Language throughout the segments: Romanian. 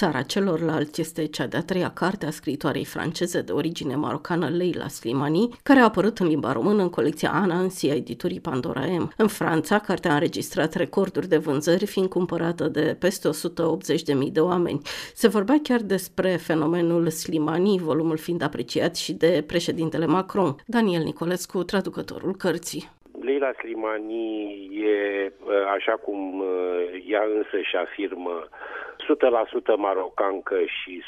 Țara celorlalți este cea de-a treia carte a scritoarei franceze de origine marocană Leila Slimani, care a apărut în limba română în colecția Anansi a editurii Pandora M. În Franța, cartea a înregistrat recorduri de vânzări, fiind cumpărată de peste 180.000 de oameni. Se vorbea chiar despre fenomenul Slimani, volumul fiind apreciat și de președintele Macron. Daniel Nicolescu, traducătorul cărții. Leila Slimani e, așa cum ea însă și afirmă, 100% marocancă și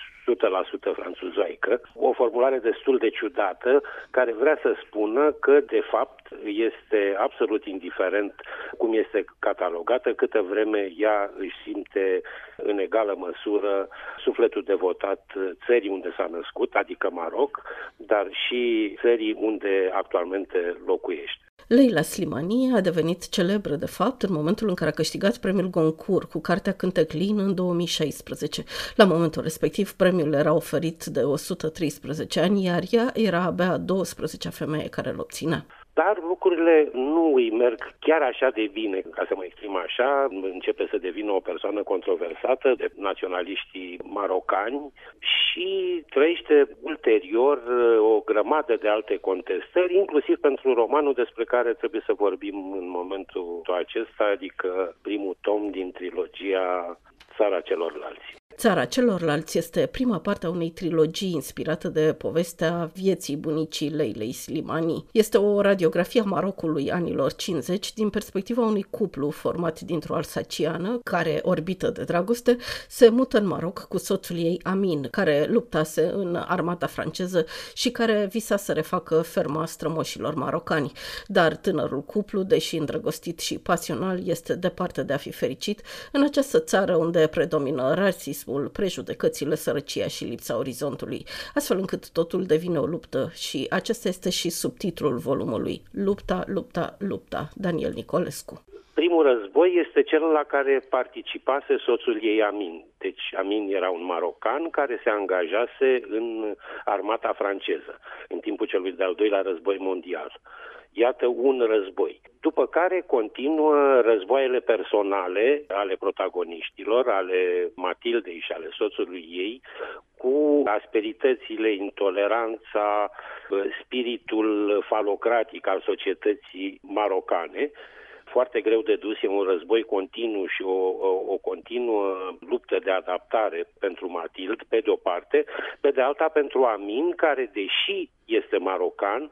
100% franțuzoică, o formulare destul de ciudată care vrea să spună că, de fapt, este absolut indiferent cum este catalogată, câtă vreme ea își simte în egală măsură sufletul devotat țării unde s-a născut, adică Maroc, dar și țării unde actualmente locuiește. Leila Slimani a devenit celebră, de fapt, în momentul în care a câștigat premiul Goncourt cu cartea Cânteclin în 2016. La momentul respectiv, premiul era oferit de 113 ani, iar ea era abia 12 femeie care îl obținea dar lucrurile nu îi merg chiar așa de bine, ca să mă exprim așa, începe să devină o persoană controversată de naționaliștii marocani și trăiește ulterior uh, o grămadă de alte contestări, inclusiv pentru romanul despre care trebuie să vorbim în momentul acesta, adică primul tom din trilogia Țara celorlalți. Țara celorlalți este prima parte a unei trilogii inspirată de povestea vieții bunicii Leilei Slimani. Este o radiografie a Marocului anilor 50 din perspectiva unui cuplu format dintr-o alsaciană care, orbită de dragoste, se mută în Maroc cu soțul ei Amin, care luptase în armata franceză și care visa să refacă ferma strămoșilor marocani. Dar tânărul cuplu, deși îndrăgostit și pasional, este departe de a fi fericit în această țară unde predomină rasism rasismul, prejudecățile, sărăcia și lipsa orizontului, astfel încât totul devine o luptă și acesta este și subtitlul volumului. Lupta, lupta, lupta. Daniel Nicolescu. Primul război este cel la care participase soțul ei Amin. Deci Amin era un marocan care se angajase în armata franceză în timpul celui de-al doilea război mondial. Iată un război. După care continuă războaiele personale ale protagoniștilor, ale Matildei și ale soțului ei, cu asperitățile, intoleranța, spiritul falocratic al societății marocane, foarte greu de dus, e un război continuu și o, o, o continuă luptă de adaptare pentru Matild, pe de o parte, pe de alta pentru Amin, care, deși este marocan,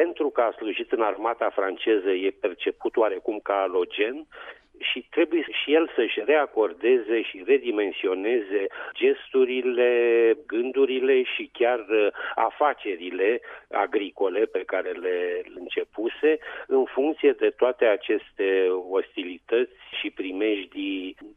pentru că a slujit în armata franceză, e perceput oarecum ca alogen și trebuie și el să-și reacordeze și redimensioneze gesturile, gândurile și chiar uh, afacerile agricole pe care le începuse în funcție de toate aceste ostilități și primejdii din uh, sânul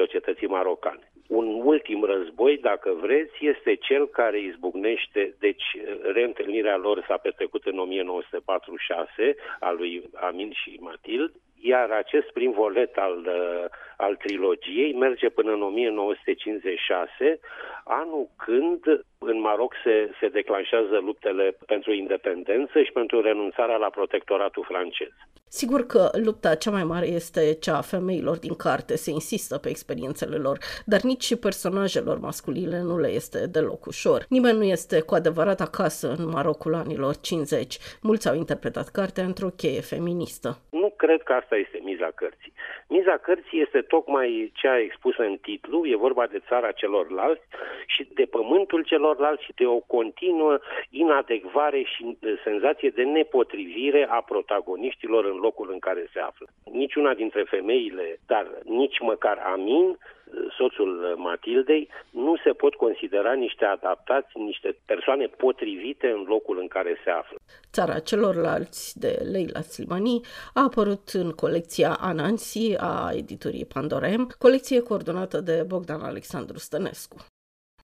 societății marocane. Un ultim război, dacă vreți, este cel care izbucnește, deci reîntâlnirea lor s-a petrecut în 1946, a lui Amin și Matild, iar acest prim volet al, al trilogiei merge până în 1956, anul când în Maroc se, se declanșează luptele pentru independență și pentru renunțarea la protectoratul francez. Sigur că lupta cea mai mare este cea a femeilor din carte, se insistă pe experiențele lor, dar nici și personajelor masculine nu le este deloc ușor. Nimeni nu este cu adevărat acasă în Marocul anilor 50. Mulți au interpretat cartea într-o cheie feministă. Nu cred că asta este miza cărții. Miza cărții este tocmai cea expusă în titlu, e vorba de țara celorlalți și de pământul celorlalți și de o continuă inadecvare și senzație de nepotrivire a protagoniștilor în locul în care se află. Niciuna dintre femeile, dar nici măcar Amin, soțul Matildei, nu se pot considera niște adaptați, niște persoane potrivite în locul în care se află. Țara celorlalți de Leila Slimani a apărut în colecția Anansi a editurii Pandorem, colecție coordonată de Bogdan Alexandru Stănescu.